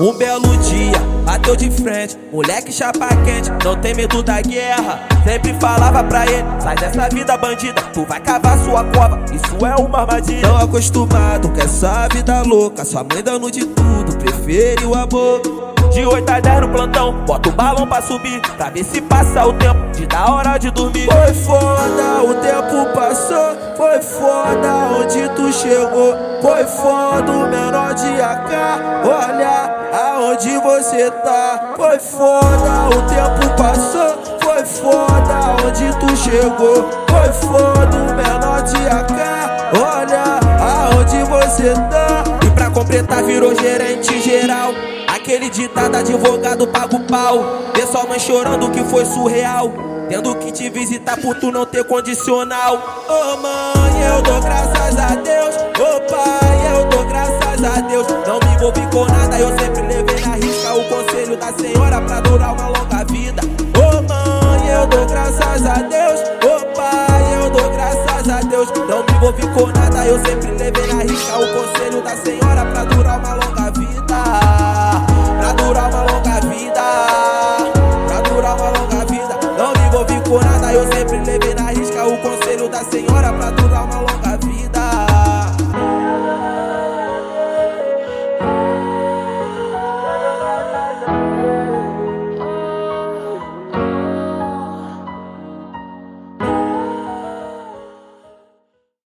Um belo dia, bateu de frente, moleque chapa quente, não tem medo da guerra. Sempre falava pra ele, sai dessa vida bandida, tu vai cavar sua cova, isso é uma armadilha. Não acostumado com essa vida louca, sua mãe dando de tudo, prefere o amor. De 8 a 10 no plantão, bota o balão pra subir, pra ver se passa o tempo de da hora de dormir. Foi foda, o tempo passou, foi foda onde tu chegou, foi foda o menor de AK, aonde você tá. Foi foda, o tempo passou, foi foda onde tu chegou, foi foda o menor de AK, olha aonde você tá. E pra completar virou gerente geral. Aquele ditado advogado paga o pau. Vê sua mãe chorando que foi surreal. Tendo que te visitar por tu não ter condicional. Ô oh, mãe, eu dou graças não me envolvi com nada, eu sempre levei na risca o conselho da senhora pra durar uma longa vida. Ô oh, mãe, eu dou graças a Deus. Ô oh, pai, eu dou graças a Deus. Não me envolvi com nada, eu sempre levei na risca o conselho da senhora pra durar uma longa vida. Pra durar uma longa vida. Pra durar uma longa vida. Não me envolvi com nada, eu sempre levei na risca o conselho da senhora pra durar uma longa vida.